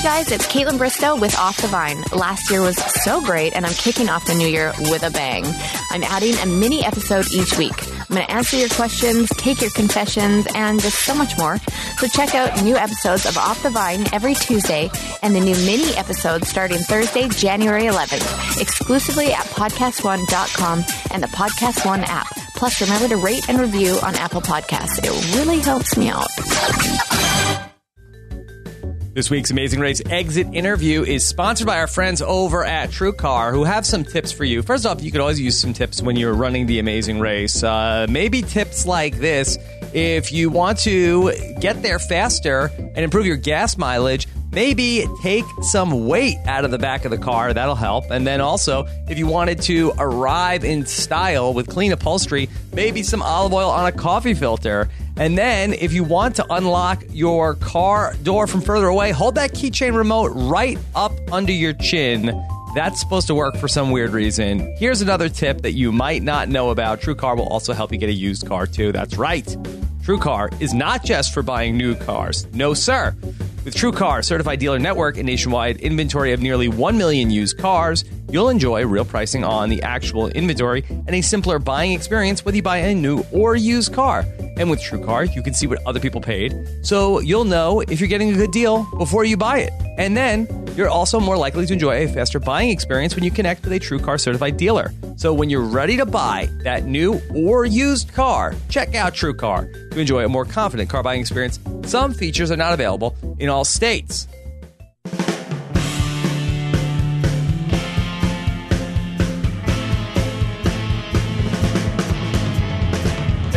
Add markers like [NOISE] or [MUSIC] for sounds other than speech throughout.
Hey guys, it's Kaitlyn Bristowe with Off the Vine. Last year was so great, and I'm kicking off the new year with a bang. I'm adding a mini episode each week. I'm going to answer your questions, take your confessions, and just so much more. So check out new episodes of Off the Vine every Tuesday and the new mini episodes starting Thursday, January 11th, exclusively at podcastone.com and the Podcast One app. Plus, remember to rate and review on Apple Podcasts. It really helps me out. This week's Amazing Race exit interview is sponsored by our friends over at TrueCar, who have some tips for you. First off, you could always use some tips when you're running the Amazing Race. Uh, maybe tips like this if you want to get there faster and improve your gas mileage. Maybe take some weight out of the back of the car. That'll help. And then also, if you wanted to arrive in style with clean upholstery, maybe some olive oil on a coffee filter. And then, if you want to unlock your car door from further away, hold that keychain remote right up under your chin. That's supposed to work for some weird reason. Here's another tip that you might not know about. TrueCar will also help you get a used car too. That's right. TrueCar is not just for buying new cars. No, sir. With TrueCar, certified dealer network and nationwide inventory of nearly 1 million used cars, you'll enjoy real pricing on the actual inventory and a simpler buying experience whether you buy a new or used car. And with TrueCar, you can see what other people paid, so you'll know if you're getting a good deal before you buy it. And then you're also more likely to enjoy a faster buying experience when you connect with a TrueCar certified dealer. So when you're ready to buy that new or used car, check out TrueCar to enjoy a more confident car buying experience. Some features are not available in all states.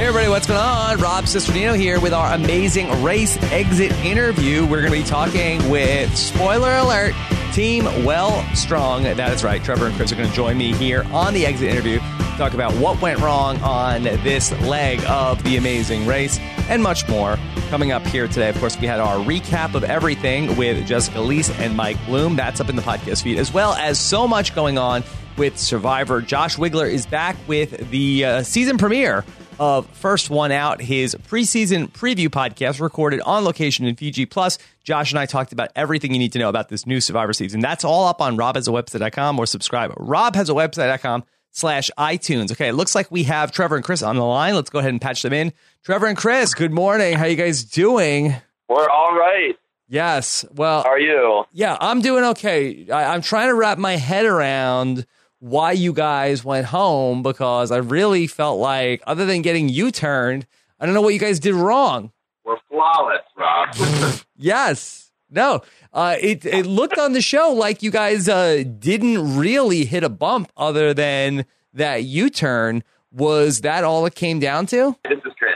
Hey everybody, what's going on? Rob Cesternino here with our amazing race exit interview. We're going to be talking with, spoiler alert, Team Well Strung. That is right. Trevor and Chris are going to join me here on the exit interview talk about what went wrong on this leg of the amazing race and much more. Coming up here today, of course, we had our recap of everything with Jessica Liese and Mike Bloom. That's up in the podcast feed, as well as so much going on with Survivor. Josh Wigler is back with the uh, season premiere of First One Out, his preseason preview podcast recorded on location in Fiji. Plus, Josh and I talked about everything you need to know about this new Survivor season. That's all up on robhasawebsite.com or subscribe at robhasawebsite.com slash iTunes. Okay, it looks like we have Trevor and Chris on the line. Let's go ahead and patch them in. Trevor and Chris, good morning. How you guys doing? We're all right. Yes. Well, How are you? yeah, I'm doing okay. I, I'm trying to wrap my head around why you guys went home because I really felt like, other than getting U turned, I don't know what you guys did wrong. We're flawless, Rob. [LAUGHS] Yes. No. Uh, it it looked on the show like you guys uh, didn't really hit a bump other than that U turn. Was that all it came down to? this is Chris.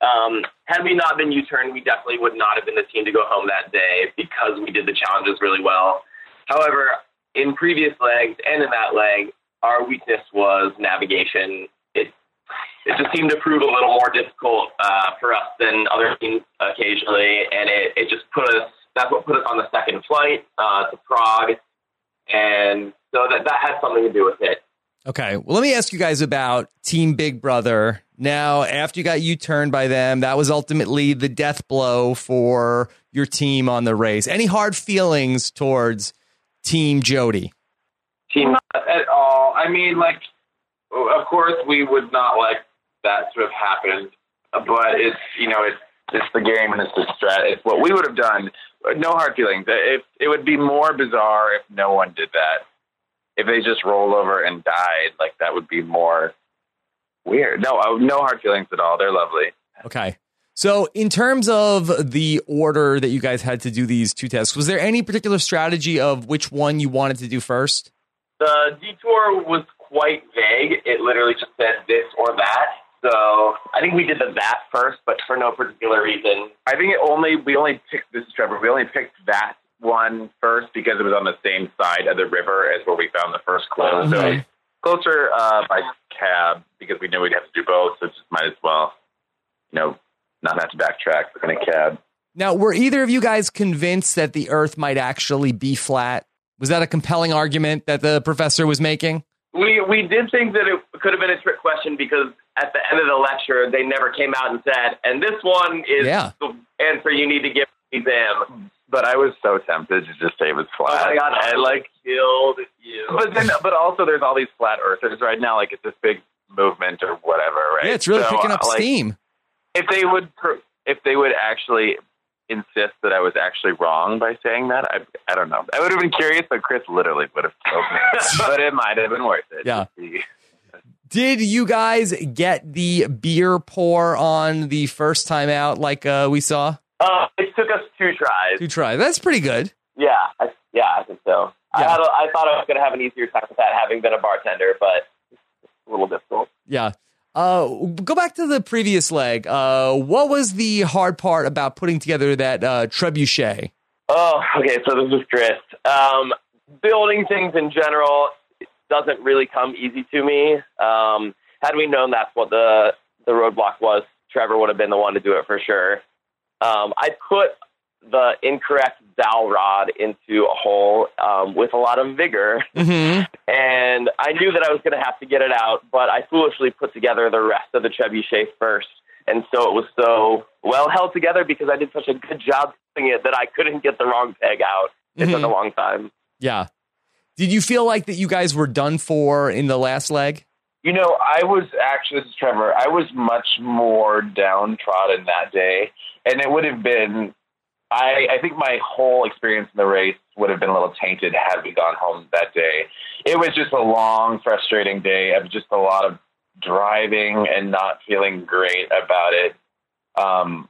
Um, had we not been U-turn, we definitely would not have been the team to go home that day because we did the challenges really well. However, in previous legs and in that leg, our weakness was navigation. It it just seemed to prove a little more difficult uh, for us than other teams occasionally, and it, it just put us. That's what put us on the second flight uh, to Prague, and so that that had something to do with it. Okay. Well, let me ask you guys about Team Big Brother. Now, after you got U turned by them, that was ultimately the death blow for your team on the race. Any hard feelings towards Team Jody? team not at all. I mean, like, of course, we would not like that to have happened, but it's you know, it's it's the game and it's the strat. It's what we would have done. No hard feelings. If it would be more bizarre if no one did that. If they just rolled over and died, like that would be more weird. No, uh, no hard feelings at all. They're lovely. Okay. So, in terms of the order that you guys had to do these two tests, was there any particular strategy of which one you wanted to do first? The detour was quite vague. It literally just said this or that. So I think we did the that first, but for no particular reason. I think it only we only picked this is Trevor. We only picked that one first because it was on the same side of the river as where we found the first clue. So closer uh, by cab because we knew we'd have to do both. So just might as well, you know, not have to backtrack in a cab. Now, were either of you guys convinced that the Earth might actually be flat? Was that a compelling argument that the professor was making? We we did think that it could have been a trick question because at the end of the lecture they never came out and said, and this one is Yeah. the answer you need to give the exam. but I was so tempted to just say it was flat. Oh my god, I like, killed you. but then, but also there's all these flat earthers right now. Like it's this big movement or whatever, right? Yeah, it's really So, picking up uh, like, steam. If they would, if they would actually insist that I was actually wrong by saying that, I, I don't know. I would have been curious, but Chris literally would have told me. [LAUGHS] but it might have been worth it. Yeah. Did you guys get the beer pour on the first time out like uh, we saw? Uh, it took us two tries. Two tries. That's pretty good. Yeah, I, yeah, I think so. I, Yeah. had a, I thought I was going to have an easier time with that, having been a bartender, but it's a little difficult. Yeah. Uh, go back to the previous leg. Uh, what was the hard part about putting together that uh, trebuchet? Oh, okay. So this is Chris. Um, building things in general doesn't really come easy to me. Um, had we known that's what the the roadblock was, Trevor would have been the one to do it for sure. Um, I put the incorrect dowel rod into a hole um, with a lot of vigor, Mm-hmm. [LAUGHS] and I knew that I was going to have to get it out, but I foolishly put together the rest of the trebuchet first. And so it was so well held together because I did such a good job putting it that I couldn't get the wrong peg out. It took Mhm. a long time. Yeah. Did you feel like that you guys were done for in the last leg? You know, I was actually, this is Trevor, I was much more downtrodden that day. And it would have been, I, I think my whole experience in the race would have been a little tainted had we gone home that day. It was just a long, frustrating day of just a lot of driving and not feeling great about it. Um,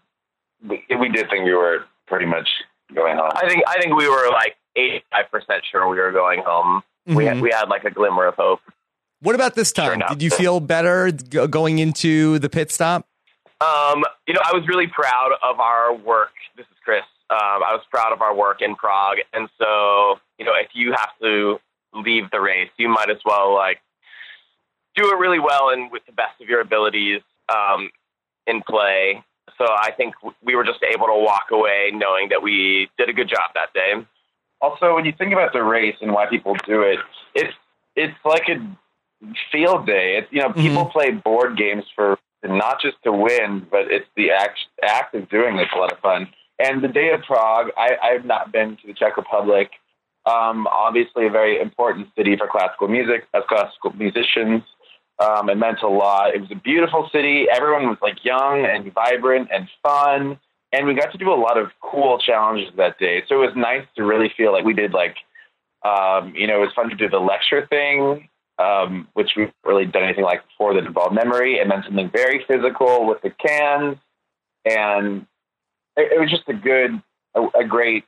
we, we did think we were pretty much going home. I think I think we were like eighty five percent sure we were going home. We had, Mhm. we had like a glimmer of hope. What about this Sure time? enough. Did you feel better g- going into the pit stop? Um, you know, I was really proud of our work. This is Chris. Um, I was proud of our work in Prague, and so you know, if you have to leave the race, you might as well like do it really well and with the best of your abilities um, in play. So I think we were just able to walk away knowing that we did a good job that day. also when you think about the race and why people do it, it's it's like a field day. It's you know people play board games for not just to win, but it's the act act of doing it's a lot of fun. And the day of Prague, I, I've not been to the Czech Republic. Um, obviously, a very important city for classical music, as classical musicians. Um, it meant a lot. It was a beautiful city. Everyone was like young and vibrant and fun and we got to do a lot of cool challenges that day. So it was nice to really feel like we did like, um, you know, it was fun to do the lecture thing, um, which we've really done anything like before that involved memory, and then something very physical with the cans, and it, it was just a good, a, a great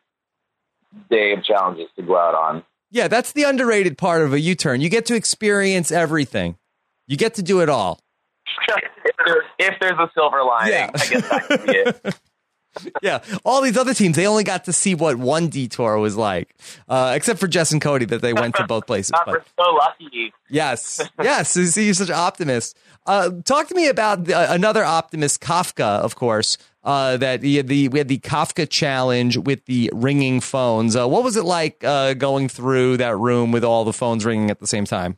day of challenges to go out on. Yeah, that's the underrated part of a U turn. You get to experience everything, you get to do it all. [LAUGHS] if, there's, if there's a silver lining, Yeah. I guess that could be it. [LAUGHS] [LAUGHS] yeah, all these other teams, they only got to see what one detour was like, uh, except for Jess and Cody that they went to both [LAUGHS] places. But we're so lucky. yes, [LAUGHS] yes, you see, you're such an optimist. Uh, talk to me about the, uh, another optimist, Kafka, of course. Uh, that he had the we had the Kafka challenge with the ringing phones. Uh, what was it like uh, going through that room with all the phones ringing at the same time?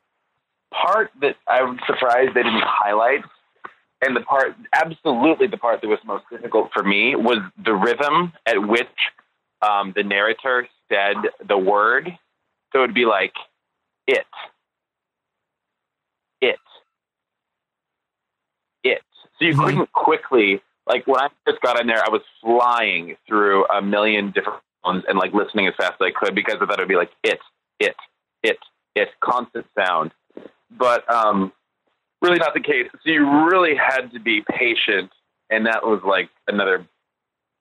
part that I'm surprised they didn't highlight, and the part, absolutely the part that was most difficult for me was the rhythm at which um, the narrator said the word. So it'd be like, it, it, it. So you Mhm. couldn't quickly, like when I first got in there, I was flying through a million different ones and like listening as fast as I could because I thought it would be like, it, it, it, it, constant sound but um, really not the case. So you really had to be patient, and that was like another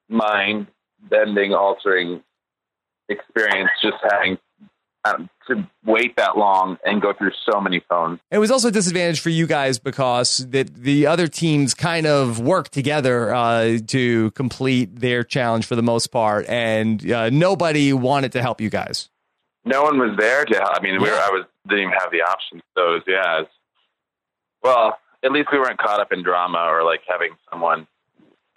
mind-bending, altering experience. Just having um, to wait that long and go through so many phones. It was also a disadvantage for you guys because that the other teams kind of worked together uh, to complete their challenge for the most part, and uh, nobody wanted to help you guys. No one was there to. Help. I mean, we were, I was didn't even have the option. So was, yeah. It's, well, at least we weren't caught up in drama or like having someone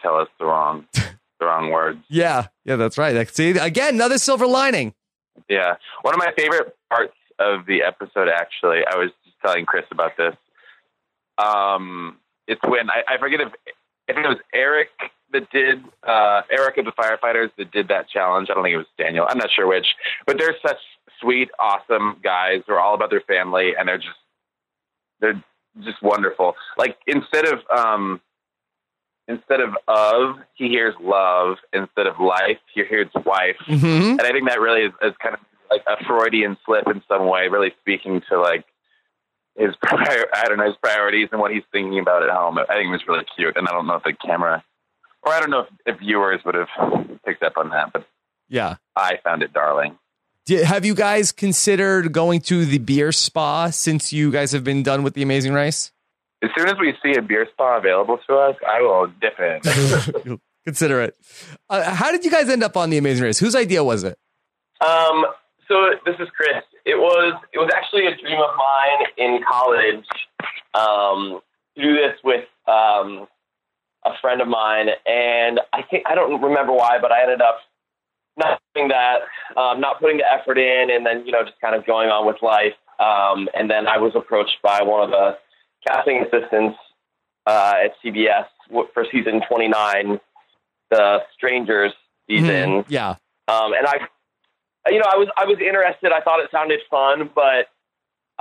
tell us the wrong [LAUGHS] the wrong words. Yeah, yeah, that's right. See, again, another silver lining. Yeah. One of my favorite parts of the episode, actually, I was just telling Chris about this. Um, it's when I, I forget if if it was Eric that did uh, Eric of the firefighters that did that challenge. I don't think it was Daniel. I'm not sure which, but they're such sweet, awesome guys. They're all about their family, and they're just they're just wonderful. Like instead of um, instead of of, he hears love. Instead of life, he hears wife. Mm-hmm. And I think that really is, is kind of like a Freudian slip in some way, really speaking to like his [LAUGHS] prior, I don't know his priorities and what he's thinking about at home. I think it was really cute, and I don't know if the camera, or I don't know if, if viewers would have picked up on that, but Yeah. I found it darling. Di- have you guys considered going to the beer spa since you guys have been done with the Amazing Race? As soon as we see a beer spa available to us, I will dip in. [LAUGHS] Consider it. Uh, how did you guys end up on the Amazing Race? Whose idea was it? Um, so this is Chris. It was it was actually a dream of mine in college um, to do this with um, a friend of mine, and I think I don't remember why, but I ended up not doing that, um, not putting the effort in, and then you know just kind of going on with life. Um, and then I was approached by one of the casting assistants uh, at CBS for season 29, the Strangers season. Mhm. Yeah. Um, and I, you know, I was I was interested. I thought it sounded fun, but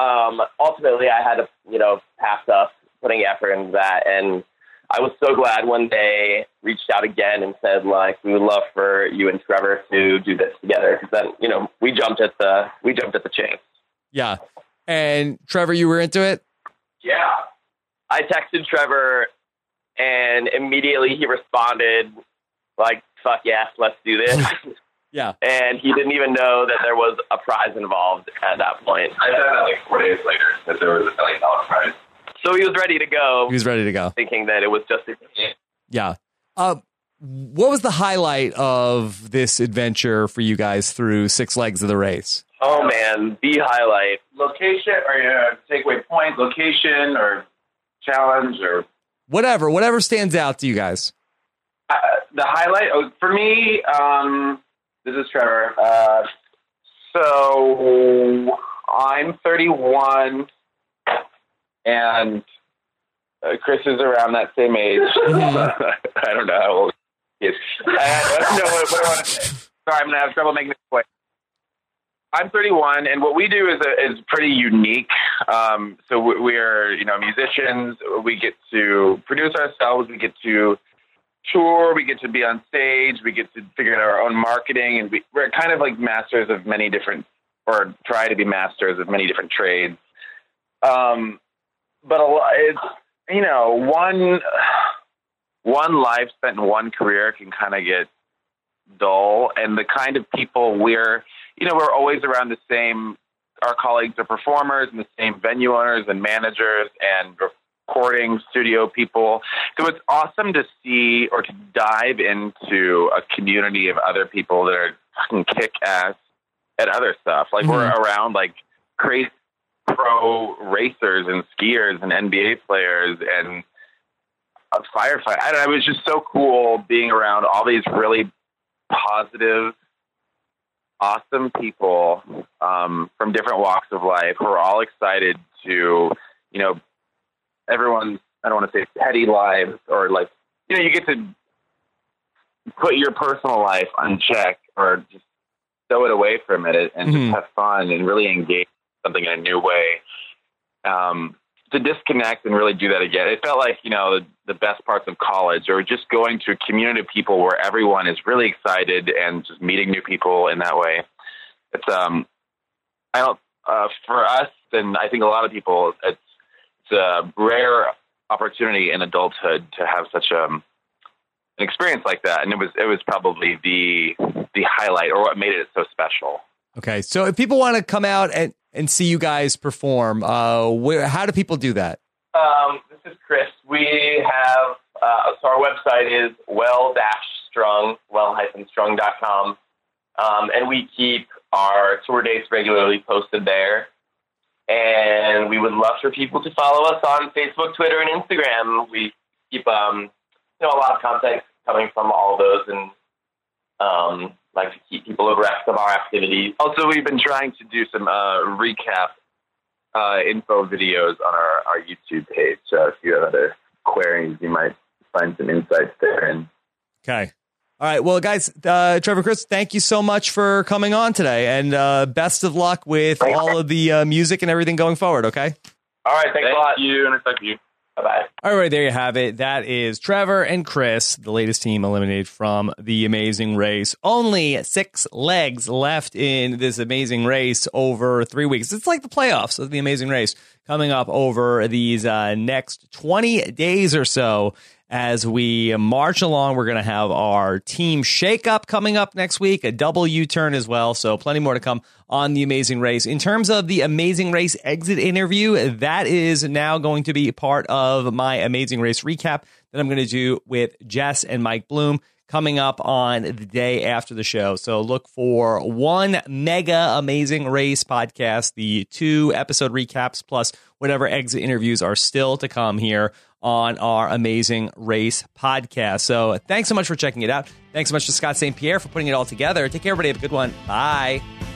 um, ultimately, I had to, you know, pass up putting effort into that. And I was so glad when they reached out again and said, like, we would love for you and Trevor to do this together. Because then, you know, we jumped at the we jumped at the chance. Yeah. And Trevor, you were into it? Yeah. I texted Trevor, and immediately he responded, like, "Fuck yes, let's do this." [LAUGHS] Yeah. and he didn't even know that there was a prize involved at that point. I found out like four days later that there was a million dollar prize. So he was ready to go, He was ready to go. thinking that it was just a Yeah. Uh, what was the highlight of this adventure for you guys through six legs of the race? Oh man, the highlight. Location or uh, takeaway point, location or challenge or Whatever, whatever stands out to you guys. uh, the highlight oh, for me. Um, this is Trevor. Uh, so I'm 31, and uh, Chris is around that same age. [LAUGHS] [LAUGHS] I don't know how old he is. I don't know what, what I want to say. Sorry, I'm gonna have trouble making this point. I'm 31, and what we do is a, is pretty unique. Um, so we- we're you know musicians. We get to produce ourselves. We get to tour. We get to be on stage. We get to figure out our own marketing, and we, we're kind of like masters of many different, or try to be masters of many different trades. Um, but a lot, it's you know one one life spent in one career can kind of get dull, and the kind of people we're you know we're always around the same. Our colleagues are performers and the same venue owners and managers and recording studio people. So it's awesome to see or to dive into a community of other people that are fucking kick ass at other stuff. Like we're mm-hmm. around like crazy pro racers and skiers and NBA players and a firefighter. I don't know, it was just so cool being around all these really positive, awesome people um, from different walks of life who are all excited to, you know, everyone's I don't want to say petty lives or like you know you get to put your personal life on check or just throw it away from it and Mhm. just have fun and really engage something in a new way. Um, to disconnect and really do that again. It felt like you know the, the best parts of college, or just going to a community of people where everyone is really excited and just meeting new people in that way. It's um, I don't uh, for us, and I think a lot of people, it's it's a rare opportunity in adulthood to have such a an experience like that, and it was it was probably the the highlight or what made it so special. Okay. So if people want to come out and, and see you guys perform, uh, where, how do people do that? Um, this is Chris. We have uh, so our website is well-strung, well-strung.com, um, and we keep our tour dates regularly posted there. And we would love for people to follow us on Facebook, Twitter, and Instagram. We keep um, you know a lot of content coming from all those, and um, like to keep people abreast of our activities. Also, we've been trying to do some uh, recap uh, info videos on our, our YouTube page. So if you have other queries, you might find some insights there. And Okay. All right. Well, guys, uh, Trevor, Chris, thank you so much for coming on today, and uh, best of luck with all of the uh, music and everything going forward. Okay. All right. Thanks Thank a lot. you, and I thank you. Bye. All right, there you have it. That is Trevor and Chris, the latest team eliminated from the amazing race. Only six legs left in this amazing race over three weeks. It's like the playoffs of the amazing race coming up over these uh, next 20 days or so. As we march along, we're going to have our team shakeup coming up next week, a double U turn as well. So, plenty more to come on the Amazing Race. In terms of the Amazing Race exit interview, that is now going to be part of my Amazing Race recap that I'm going to do with Jess and Mike Bloom coming up on the day after the show. So look for one mega amazing race podcast, the two episode recaps plus whatever exit interviews are still to come here on our amazing race podcast. So thanks so much for checking it out. Thanks so much to Scott St. Pierre for putting it all together. Take care, everybody. Have a good one. Bye.